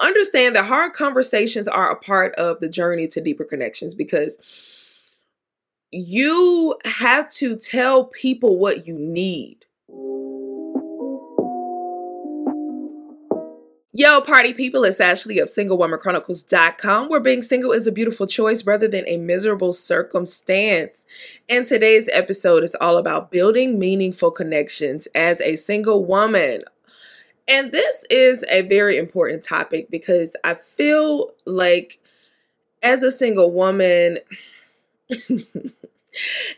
Understand that hard conversations are a part of the journey to deeper connections because you have to tell people what you need. Yo, party people, it's Ashley of SingleWomanChronicles.com, where being single is a beautiful choice rather than a miserable circumstance. And today's episode is all about building meaningful connections as a single woman. And this is a very important topic because I feel like as a single woman,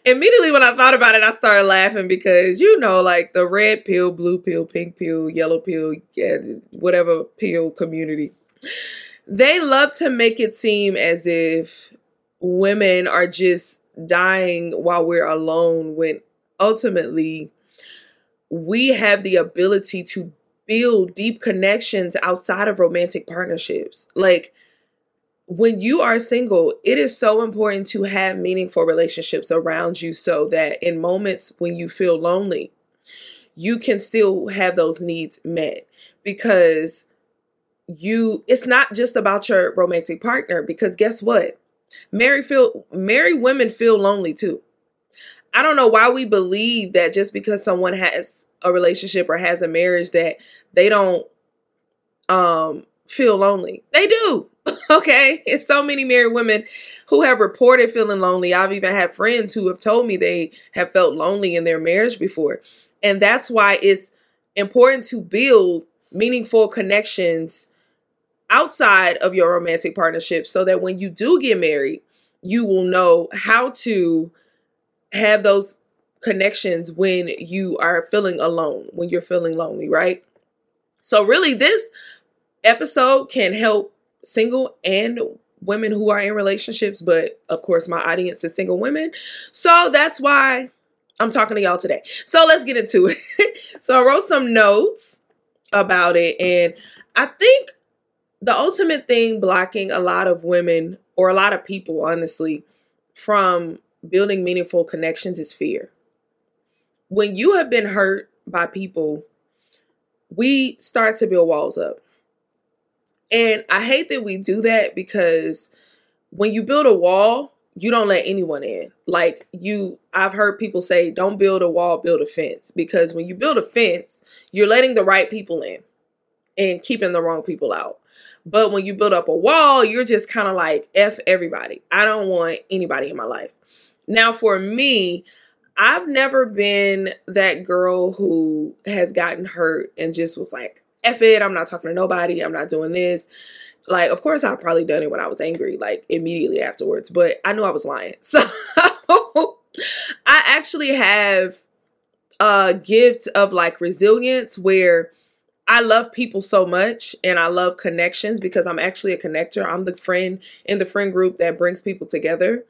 immediately when I thought about it, I started laughing because you know, like the red pill, blue pill, pink pill, yellow pill, yeah, whatever pill community, they love to make it seem as if women are just dying while we're alone when ultimately we have the ability to build deep connections outside of romantic partnerships. Like when you are single, it is so important to have meaningful relationships around you so that in moments when you feel lonely, you can still have those needs met because you it's not just about your romantic partner because guess what? Married feel married women feel lonely too. I don't know why we believe that just because someone has a relationship or has a marriage that they don't um feel lonely. They do. okay. It's so many married women who have reported feeling lonely. I've even had friends who have told me they have felt lonely in their marriage before. And that's why it's important to build meaningful connections outside of your romantic partnership so that when you do get married, you will know how to have those connections when you are feeling alone, when you're feeling lonely, right? So, really, this episode can help single and women who are in relationships, but of course, my audience is single women. So that's why I'm talking to y'all today. So let's get into it. so I wrote some notes about it, and I think the ultimate thing blocking a lot of women or a lot of people, honestly, from building meaningful connections is fear. When you have been hurt by people, we start to build walls up. And I hate that we do that because when you build a wall, you don't let anyone in. Like you I've heard people say don't build a wall, build a fence because when you build a fence, you're letting the right people in and keeping the wrong people out. But when you build up a wall, you're just kind of like F everybody. I don't want anybody in my life. Now for me, I've never been that girl who has gotten hurt and just was like, F it, I'm not talking to nobody, I'm not doing this. Like, of course, I've probably done it when I was angry, like immediately afterwards, but I knew I was lying. So I actually have a gift of like resilience where I love people so much and I love connections because I'm actually a connector. I'm the friend in the friend group that brings people together.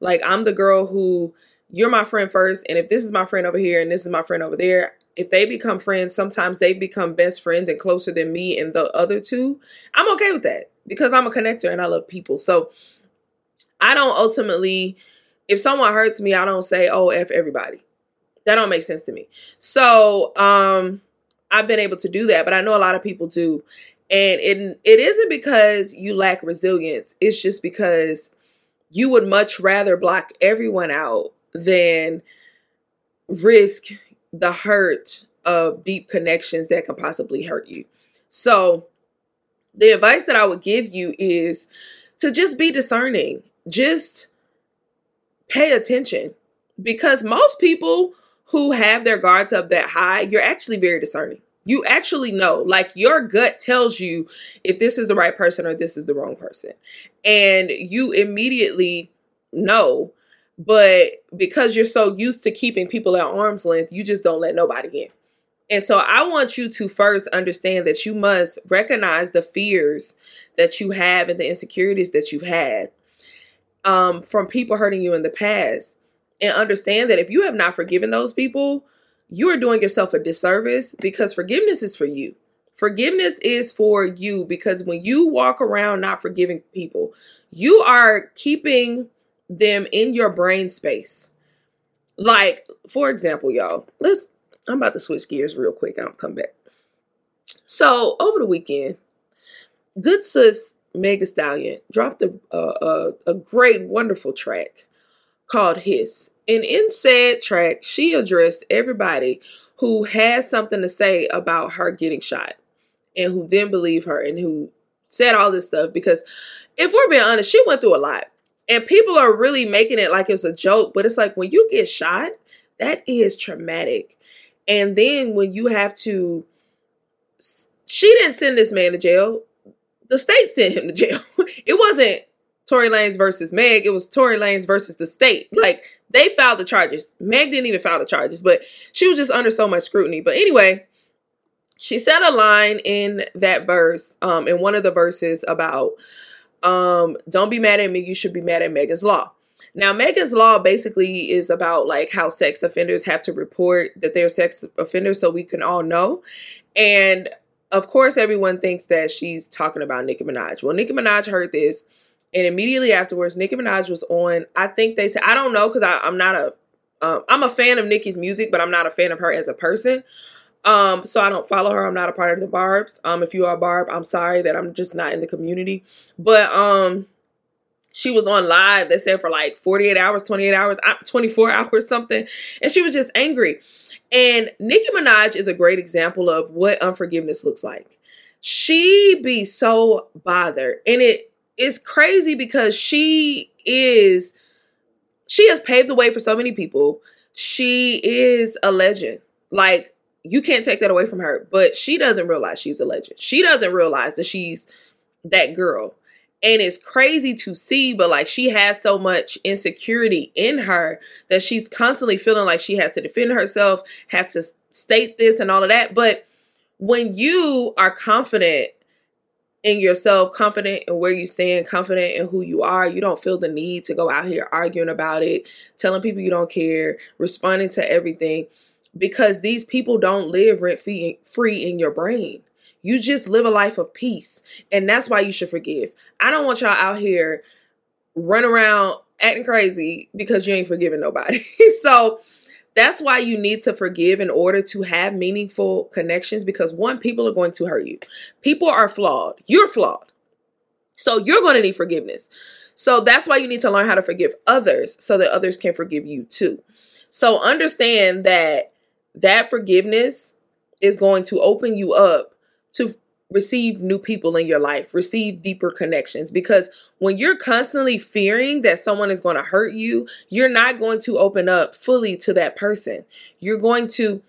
Like, I'm the girl who you're my friend first, and if this is my friend over here and this is my friend over there, if they become friends, sometimes they become best friends and closer than me and the other two. I'm okay with that because I'm a connector and I love people. So I don't ultimately, if someone hurts me, I don't say, oh, F everybody. That don't make sense to me. So um I've been able to do that, but I know a lot of people do. And it it isn't because you lack resilience. It's just because you would much rather block everyone out than risk the hurt of deep connections that can possibly hurt you. So, the advice that I would give you is to just be discerning. Just pay attention because most people who have their guards up that high, you're actually very discerning. You actually know, like your gut tells you if this is the right person or this is the wrong person. And you immediately know but because you're so used to keeping people at arm's length, you just don't let nobody in. And so I want you to first understand that you must recognize the fears that you have and the insecurities that you've had um, from people hurting you in the past. And understand that if you have not forgiven those people, you are doing yourself a disservice because forgiveness is for you. Forgiveness is for you because when you walk around not forgiving people, you are keeping them in your brain space. Like, for example, y'all, let's I'm about to switch gears real quick and I'll come back. So over the weekend, good sis Mega Stallion dropped a, a, a great, wonderful track called Hiss. And in said track, she addressed everybody who had something to say about her getting shot and who didn't believe her and who said all this stuff. Because if we're being honest, she went through a lot. And people are really making it like it's a joke, but it's like when you get shot, that is traumatic. And then when you have to, she didn't send this man to jail. The state sent him to jail. it wasn't Tory Lanez versus Meg. It was Tory Lanez versus the state. Like they filed the charges. Meg didn't even file the charges, but she was just under so much scrutiny. But anyway, she said a line in that verse, um, in one of the verses about um, don't be mad at me, you should be mad at Megan's Law. Now, Megan's Law basically is about like how sex offenders have to report that they're sex offenders so we can all know. And of course, everyone thinks that she's talking about Nicki Minaj. Well, Nicki Minaj heard this, and immediately afterwards, Nicki Minaj was on. I think they said I don't know because I'm not a um, I'm a fan of Nicki's music, but I'm not a fan of her as a person. Um, so I don't follow her. I'm not a part of the Barbs. Um, if you are Barb, I'm sorry that I'm just not in the community. But um, she was on live they said for like 48 hours 28 hours 24 hours something and she was just angry and nicki minaj is a great example of what unforgiveness looks like she be so bothered and it is crazy because she is she has paved the way for so many people she is a legend like you can't take that away from her but she doesn't realize she's a legend. She doesn't realize that she's that girl. And it's crazy to see but like she has so much insecurity in her that she's constantly feeling like she has to defend herself have to state this and all of that. But when you are confident in yourself confident in where you stand confident in who you are you don't feel the need to go out here arguing about it telling people you don't care responding to everything because these people don't live rent free in your brain you just live a life of peace. And that's why you should forgive. I don't want y'all out here run around acting crazy because you ain't forgiving nobody. so that's why you need to forgive in order to have meaningful connections because one, people are going to hurt you. People are flawed. You're flawed. So you're going to need forgiveness. So that's why you need to learn how to forgive others so that others can forgive you too. So understand that that forgiveness is going to open you up to receive new people in your life, receive deeper connections. Because when you're constantly fearing that someone is going to hurt you, you're not going to open up fully to that person. You're going to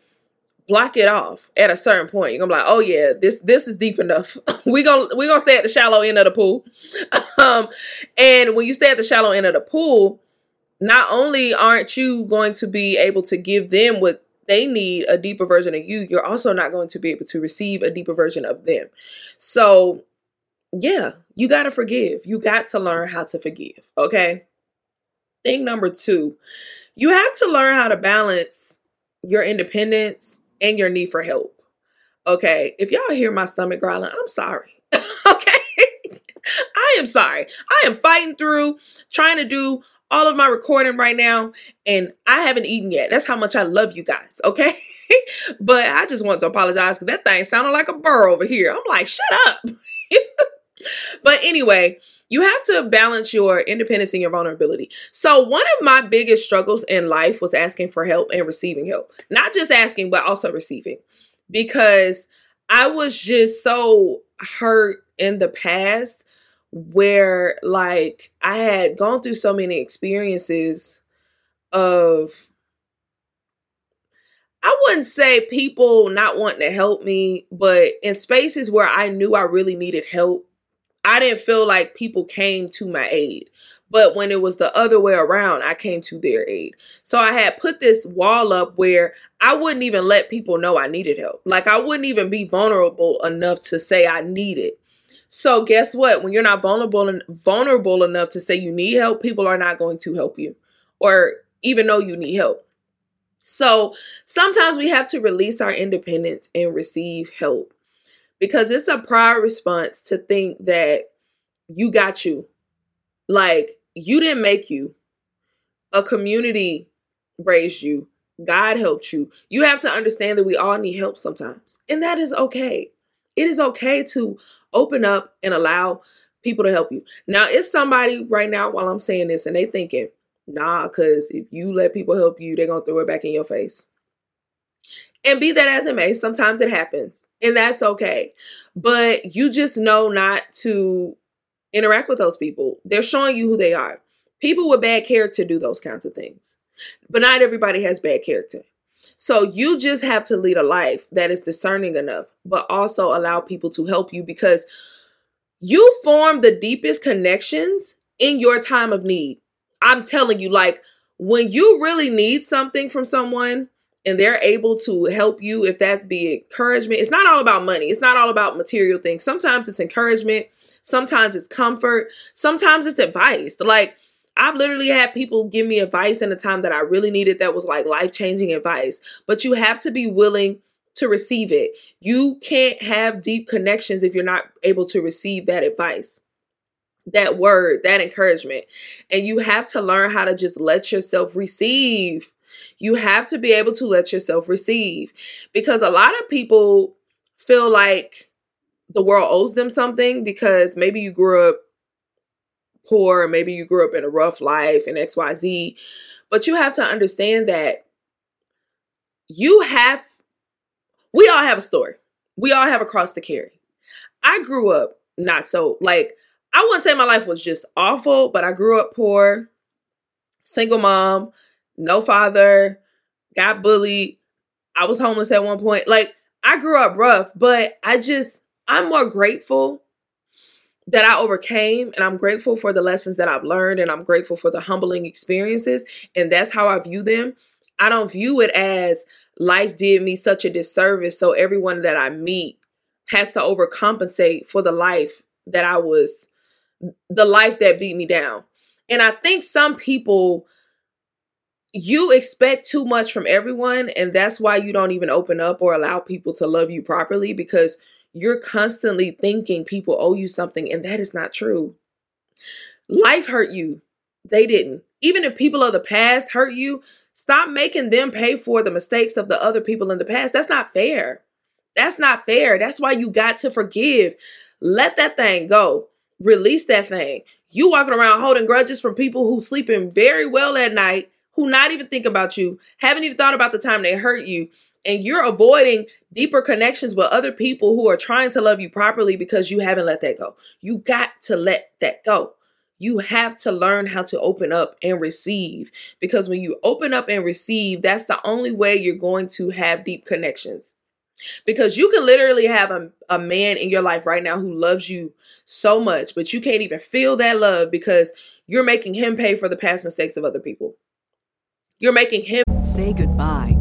block it off at a certain point. You're gonna be like, oh yeah, this this is deep enough. we gonna we gonna stay at the shallow end of the pool. um, and when you stay at the shallow end of the pool, not only aren't you going to be able to give them what they need a deeper version of you, you're also not going to be able to receive a deeper version of them. So, yeah, you got to forgive. You got to learn how to forgive. Okay. Thing number two, you have to learn how to balance your independence and your need for help. Okay. If y'all hear my stomach growling, I'm sorry. okay. I am sorry. I am fighting through trying to do all of my recording right now and I haven't eaten yet. That's how much I love you guys, okay? but I just want to apologize because that thing sounded like a burr over here. I'm like, shut up. but anyway, you have to balance your independence and your vulnerability. So, one of my biggest struggles in life was asking for help and receiving help. Not just asking, but also receiving. Because I was just so hurt in the past where like I had gone through so many experiences of I wouldn't say people not wanting to help me, but in spaces where I knew I really needed help, I didn't feel like people came to my aid. But when it was the other way around, I came to their aid. So I had put this wall up where I wouldn't even let people know I needed help. Like I wouldn't even be vulnerable enough to say I need it. So guess what? When you're not vulnerable and vulnerable enough to say you need help, people are not going to help you or even know you need help. So sometimes we have to release our independence and receive help because it's a pride response to think that you got you. Like you didn't make you. A community raised you. God helped you. You have to understand that we all need help sometimes. And that is okay. It is okay to open up and allow people to help you. Now, it's somebody right now while I'm saying this and they thinking, nah, because if you let people help you, they're going to throw it back in your face. And be that as it may, sometimes it happens and that's okay. But you just know not to interact with those people. They're showing you who they are. People with bad character do those kinds of things, but not everybody has bad character. So you just have to lead a life that is discerning enough, but also allow people to help you because you form the deepest connections in your time of need. I'm telling you, like when you really need something from someone and they're able to help you, if that's be encouragement, it's not all about money, it's not all about material things. Sometimes it's encouragement, sometimes it's comfort, sometimes it's advice. Like I've literally had people give me advice in a time that I really needed that was like life changing advice, but you have to be willing to receive it. You can't have deep connections if you're not able to receive that advice that word, that encouragement. And you have to learn how to just let yourself receive. You have to be able to let yourself receive because a lot of people feel like the world owes them something because maybe you grew up poor, maybe you grew up in a rough life and XYZ. But you have to understand that you have, we all have a story. We all have a cross to carry. I grew up not so, like, I wouldn't say my life was just awful, but I grew up poor, single mom, no father, got bullied. I was homeless at one point. Like I grew up rough, but I just I'm more grateful that I overcame and I'm grateful for the lessons that I've learned and I'm grateful for the humbling experiences and that's how I view them. I don't view it as life did me such a disservice so everyone that I meet has to overcompensate for the life that I was the life that beat me down. And I think some people you expect too much from everyone and that's why you don't even open up or allow people to love you properly because you're constantly thinking people owe you something and that is not true. Life hurt you. They didn't. Even if people of the past hurt you, stop making them pay for the mistakes of the other people in the past. That's not fair. That's not fair. That's why you got to forgive. Let that thing go. Release that thing. You walking around holding grudges from people who sleeping very well at night, who not even think about you, haven't even thought about the time they hurt you, and you're avoiding deeper connections with other people who are trying to love you properly because you haven't let that go. You got to let that go. You have to learn how to open up and receive because when you open up and receive, that's the only way you're going to have deep connections. Because you can literally have a, a man in your life right now who loves you so much, but you can't even feel that love because you're making him pay for the past mistakes of other people. You're making him say goodbye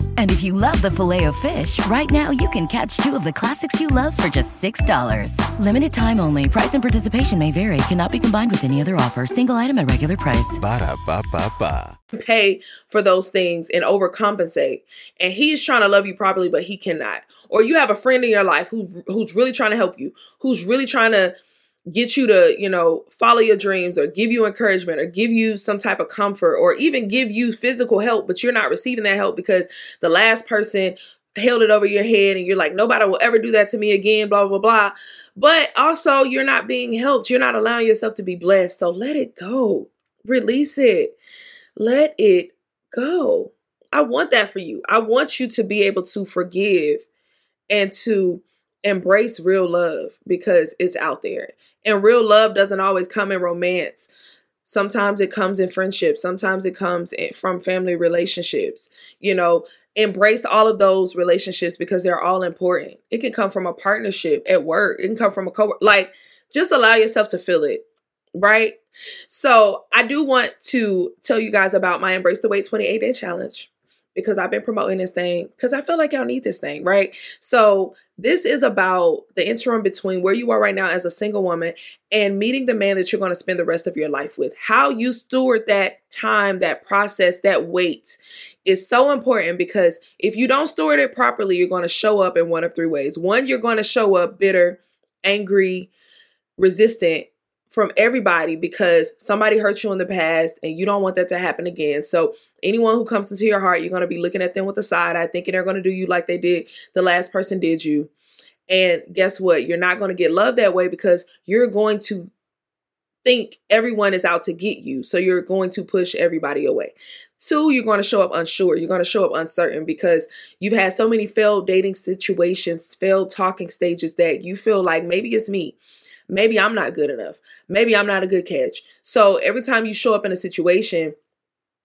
And if you love the Filet-O-Fish, right now you can catch two of the classics you love for just $6. Limited time only. Price and participation may vary. Cannot be combined with any other offer. Single item at regular price. Ba da ba ba ba. pay for those things and overcompensate. And he's trying to love you properly, but he cannot. Or you have a friend in your life who who's really trying to help you, who's really trying to get you to, you know, follow your dreams or give you encouragement or give you some type of comfort or even give you physical help, but you're not receiving that help because the last person held it over your head and you're like, nobody will ever do that to me again, blah, blah, blah. But also, you're not being helped. You're not allowing yourself to be blessed. So let it go. Release it. Let it go. I want that for you. I want you to be able to forgive and to embrace real love because it's out there. And real love doesn't always come in romance. Sometimes it comes in friendship. Sometimes it comes in, from family relationships. You know, embrace all of those relationships because they're all important. It can come from a partnership at work. It can come from a co like just allow yourself to feel it, right? So, I do want to tell you guys about my Embrace the Wait 28 Day Challenge because I've been promoting this thing because I feel like y'all need this thing, right? So, this is about the interim between where you are right now as a single woman and meeting the man that you're going to spend the rest of your life with. How you steward that time, that process, that wait is so important because if you don't steward it properly, you're going to show up in one of three ways. One, you're going to show up bitter, angry, resistant, from everybody because somebody hurt you in the past and you don't want that to happen again. So, anyone who comes into your heart, you're going to be looking at them with a side eye, thinking they're going to do you like they did the last person did you. And guess what? You're not going to get love that way because you're going to think everyone is out to get you. So, you're going to push everybody away. Two, you're going to show up unsure. You're going to show up uncertain because you've had so many failed dating situations, failed talking stages that you feel like maybe it's me maybe I'm not good enough. Maybe I'm not a good catch. So every time you show up in a situation,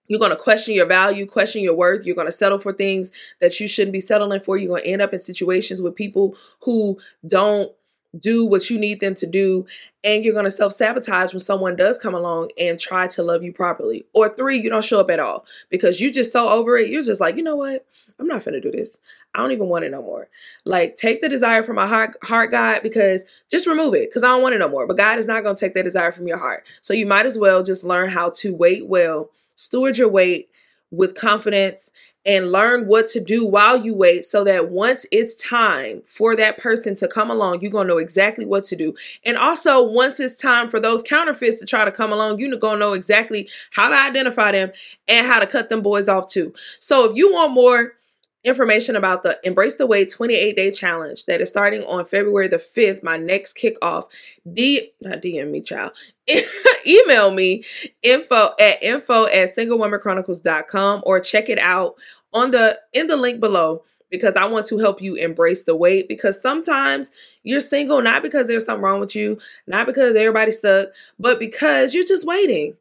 you're going to question your value, question your worth. You're going to settle for things that you shouldn't be settling for. You're going to end up in situations with people who don't do what you need them to do. And you're going to self sabotage when someone does come along and try to love you properly. Or three, you don't show up at all because you just so over it. You're just like, you know what? I'm not gonna do this. I don't even want it no more. Like, take the desire from my heart, heart, God, because just remove it because I don't want it no more. But God is not gonna take that desire from your heart. So you might as well just learn how to wait well, steward your wait with confidence and learn what to do while you wait so that once it's time for that person to come along, you're going to know exactly what to do. And also, once it's time for those counterfeits to try to come along, you're going to know exactly how to identify them and how to cut them boys off too. So, if you want more information about the Embrace the Wait 28 day challenge that is starting on February the 5th, my next kickoff. D not DM me, child. Email me info at info at singlewomanchronicles.com or check it out on the in the link below because I want to help you embrace the wait because sometimes you're single not because there's something wrong with you, not because everybody's stuck, but because you're just waiting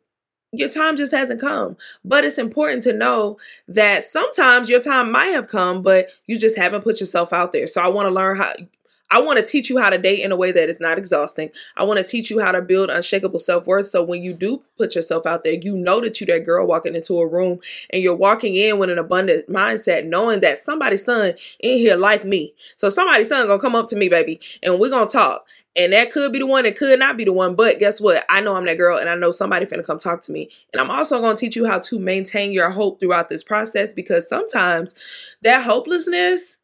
your time just hasn't come. But it's important to know that sometimes your time might have come, but you just haven't put yourself out there. So I want to learn how I want to teach you how to date in a way that is not exhausting. I want to teach you how to build unshakable self worth. So when you do put yourself out there, you know that you that girl walking into a room and you're walking in with an abundant mindset, knowing that somebody's son in here like me. So somebody's son gonna come up to me, baby, and we're gonna talk. And that could be the one, it could not be the one. But guess what? I know I'm that girl and I know somebody finna come talk to me. And I'm also gonna teach you how to maintain your hope throughout this process because sometimes that hopelessness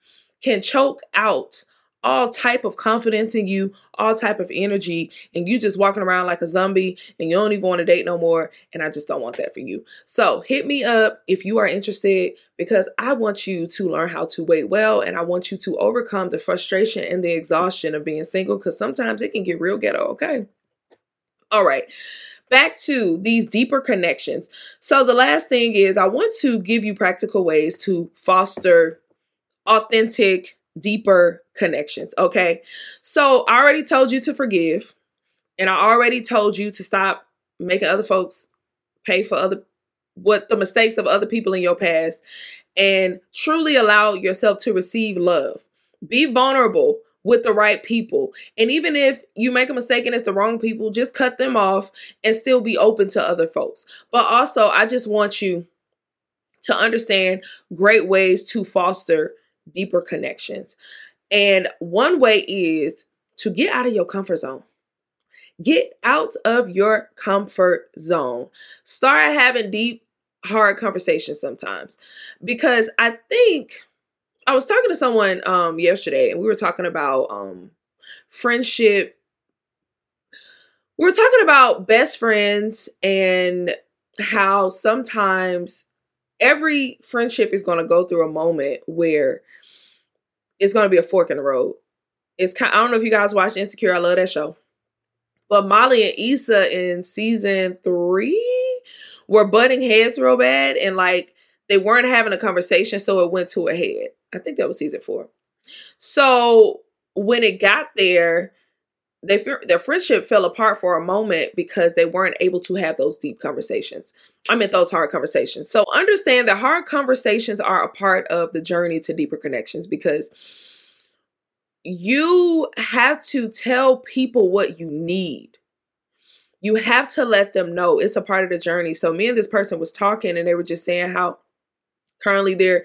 can choke out all type of confidence in you, all type of energy, and you just walking around like a zombie and you don't even want to date no more. And I just don't want that for you. So hit me up if you are interested because I want you to learn how to wait well and I want you to overcome the frustration and the exhaustion of being single because sometimes it can get real ghetto, okay? All right back to these deeper connections. So, the last thing is, I want to give you practical ways to foster authentic deeper connections. Okay. So I already told you to forgive, and I already told you to stop making other folks pay for other what the mistakes of other people in your past and truly allow yourself to receive love. Be vulnerable with the right people. And even if you make a mistake and it's the wrong people, just cut them off and still be open to other folks. But also, I just want you to understand great ways to foster deeper connections. And one way is to get out of your comfort zone. Get out of your comfort zone. Start having deep, hard conversations sometimes. Because I think I was talking to someone um yesterday and we were talking about um friendship we're talking about best friends and how sometimes every friendship is going to go through a moment where it's going to be a fork in the road. It's kind I don't know if you guys watch Insecure. I love that show. But Molly and Issa in season 3 were butting heads real bad and like they weren't having a conversation so it went to a head. I think that was season 4. So when it got there, they their friendship fell apart for a moment because they weren't able to have those deep conversations. I meant those hard conversations. So understand that hard conversations are a part of the journey to deeper connections because you have to tell people what you need. You have to let them know it's a part of the journey. So me and this person was talking and they were just saying how currently they're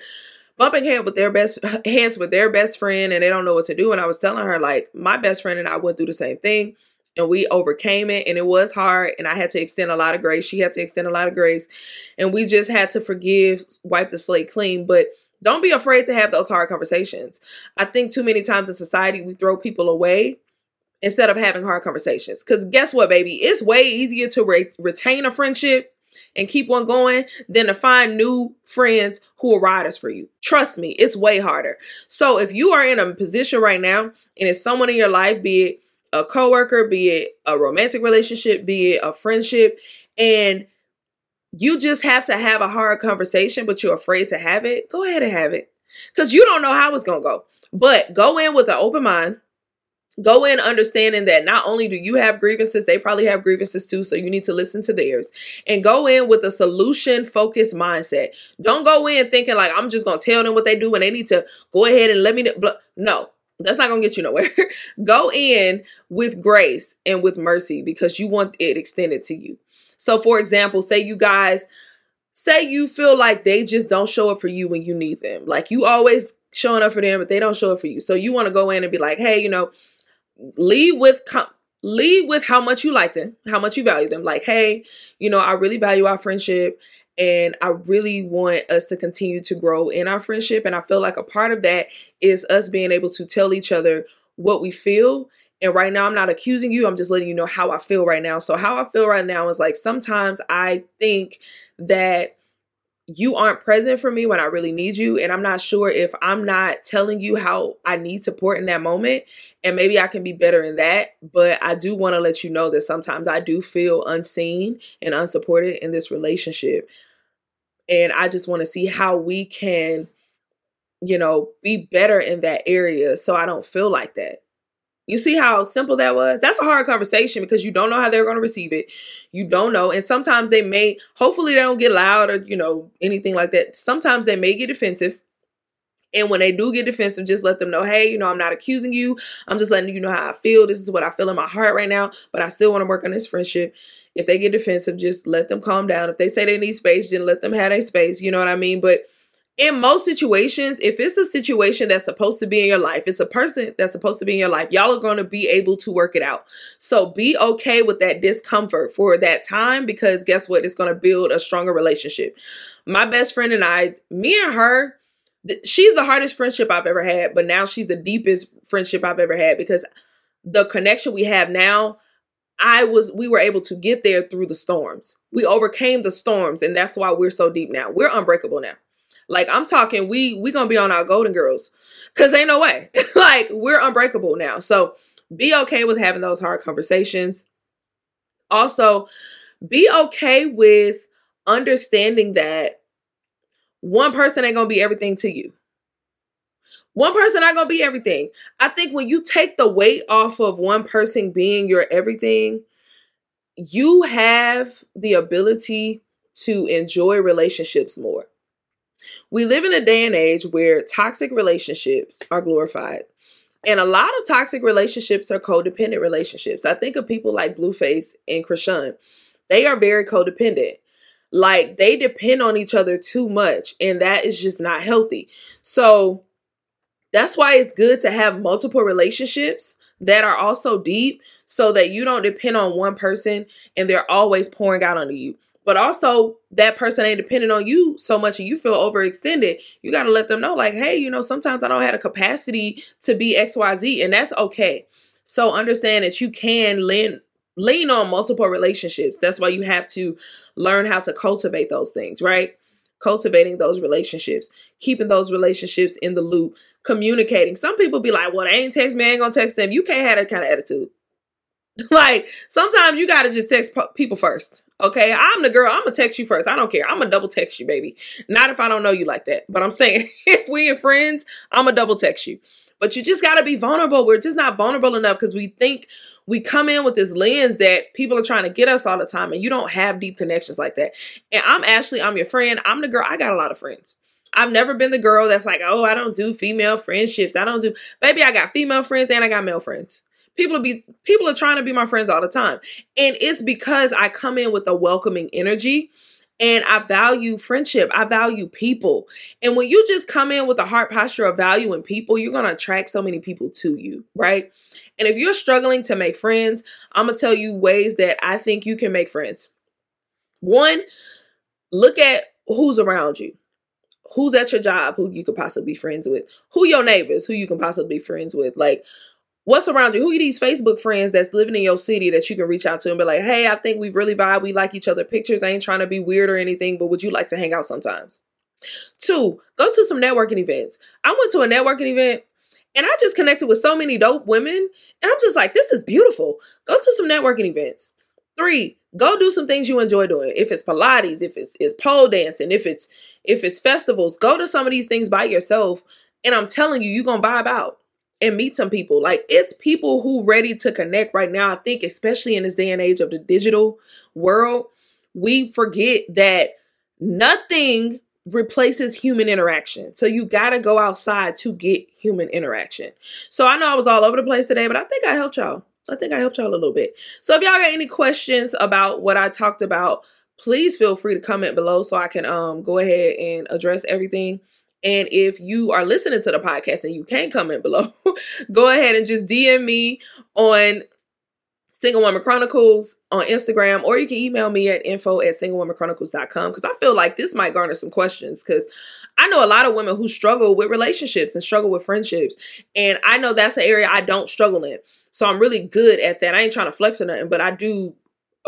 bumping head with their best heads with their best friend and they don't know what to do. And I was telling her, like, my best friend and I went through the same thing and we overcame it and it was hard and I had to extend a lot of grace. She had to extend a lot of grace and we just had to forgive, wipe the slate clean. But don't be afraid to have those hard conversations. I think too many times in society we throw people away instead of having hard conversations. Because guess what, baby? It's way easier to re- retain a friendship and keep on going than to find new friends who are riders for you. Trust me, it's way harder. So if you are in a position right now and it's someone in your life, be it a coworker, be it a romantic relationship, be it a friendship, and you just have to have a hard conversation, but you're afraid to have it, go ahead and have it. Because you don't know how it's going to go. But go in with an open mind go in understanding that not only do you have grievances, they probably have grievances too. So you need to listen to theirs and go in with a solution focused mindset. Don't go in thinking like, I'm just going to tell them what they do and they need to go ahead and let me know. No, that's not going to get you nowhere. go in with grace and with mercy because you want it extended to you. So, for example, say you guys say you feel like they just don't show up for you when you need them. Like you always showing up for them, but they don't show up for you. So you want to go in and be like, hey, you know, lead with lead with how much you like them, how much you value them. Like, hey, you know, I really value our friendship and I really want us to continue to grow in our friendship. And I feel like a part of that is us being able to tell each other what we feel. And right now, I'm not accusing you, I'm just letting you know how I feel right now. So, how I feel right now is like sometimes I think that you aren't present for me when I really need you. And I'm not sure if I'm not telling you how I need support in that moment. And maybe I can be better in that. But I do want to let you know that sometimes I do feel unseen and unsupported in this relationship. And I just want to see how we can, you know, be better in that area so I don't feel like that. You see how simple that was? That's a hard conversation because you don't know how they're going to receive it. You don't know. And sometimes they may, hopefully, they don't get loud or, you know, anything like that. Sometimes they may get defensive. And when they do get defensive, just let them know, hey, you know, I'm not accusing you. I'm just letting you know how I feel. This is what I feel in my heart right now, but I still want to work on this friendship. If they get defensive, just let them calm down. If they say they need space, then let them have a space. You know what I mean? But in most situations, if it's a situation that's supposed to be in your life, it's a person that's supposed to be in your life, y'all are going to be able to work it out. So be okay with that discomfort for that time because guess what? It's going to build a stronger relationship. My best friend and I, me and her, she's the hardest friendship I've ever had, but now she's the deepest friendship I've ever had because the connection we have now, I was we were able to get there through the storms. We overcame the storms and that's why we're so deep now. We're unbreakable now. Like I'm talking, we we gonna be on our Golden Girls, cause ain't no way. like we're unbreakable now. So be okay with having those hard conversations. Also, be okay with understanding that one person ain't gonna be everything to you. One person not gonna be everything. I think when you take the weight off of one person being your everything, you have the ability to enjoy relationships more. We live in a day and age where toxic relationships are glorified. And a lot of toxic relationships are codependent relationships. I think of people like Blueface and Chrisean. They are very codependent. Like they depend on each other too much, and that is just not healthy. So that's why it's good to have multiple relationships that are also deep so that you don't depend on one person and they're always pouring out onto you but also that person ain't dependent on you so much and you feel overextended you got to let them know like hey you know sometimes i don't have the capacity to be xyz and that's okay so understand that you can lend lean on multiple relationships. That's why you have to learn how to cultivate those things, right? Cultivating those relationships, keeping those relationships in the loop, communicating. Some people be like, well, they ain't text me, I ain't gonna text them. You can't have that kind of attitude. like, sometimes you gotta just text people first. Okay, I'm the girl. I'm gonna text you first. I don't care. I'm gonna double text you, baby. Not if I don't know you like that. But I'm saying if we are friends, I'm gonna double text you. But you just gotta be vulnerable. We're just not vulnerable enough because we think we come in with this lens that people are trying to get us all the time, and you don't have deep connections like that. And I'm Ashley, I'm your friend. I'm the girl, I got a lot of friends. I've never been the girl that's like, oh, I don't do female friendships. I don't do, baby, I got female friends and I got male friends. People be people are trying to be my friends all the time. And it's because I come in with a welcoming energy and I value friendship. I value people. And when you just come in with a heart posture of valuing people, you're going to attract so many people to you, right? And if you're struggling to make friends, I'm going to tell you ways that I think you can make friends. One, look at who's around you. Who's at your job who you could possibly be friends with? Who your neighbors who you can possibly be friends with? Like, what's around you? Who are these Facebook friends that's living in your city that you can reach out to and be like, hey, I think we really vibe. We like each other pictures. I ain't trying to be weird or anything, but would you like to hang out sometimes? Two, go to some networking events. I went to a networking event and I just connected with so many dope women. And I'm just like, this is beautiful. Go to some networking events. Three, go do some things you enjoy doing. If it's Pilates, if it's, it's pole dancing, if it's if it's festivals, go to some of these things by yourself. And I'm telling you, you're gonna vibe out and meet some people. Like it's people who ready to connect right now. I think, especially in this day and age of the digital world, we forget that nothing replaces human interaction. So you got to go outside to get human interaction. So I know I was all over the place today, but I think I helped y'all. I think I helped y'all a little bit. So if y'all got any questions about what I talked about, please feel free to comment below so I can um go ahead and address everything. And if you are listening to the podcast and you can comment below, go ahead and just DM me on Single Woman Chronicles on Instagram, or you can email me at info at singlewomanchronicles.com because I feel like this might garner some questions because I know a lot of women who struggle with relationships and struggle with friendships. And I know that's an area I don't struggle in. So I'm really good at that. I ain't trying to flex or nothing, but I do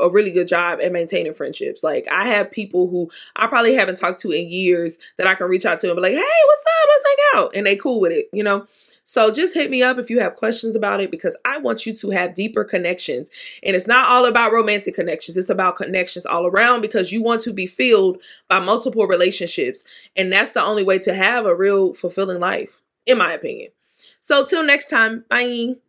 a really good job at maintaining friendships. Like I have people who I probably haven't talked to in years that I can reach out to and be like, "Hey, what's up? Let's hang out," and they cool with it, you know. So just hit me up if you have questions about it because I want you to have deeper connections. And it's not all about romantic connections, it's about connections all around because you want to be filled by multiple relationships. And that's the only way to have a real fulfilling life, in my opinion. So till next time, bye.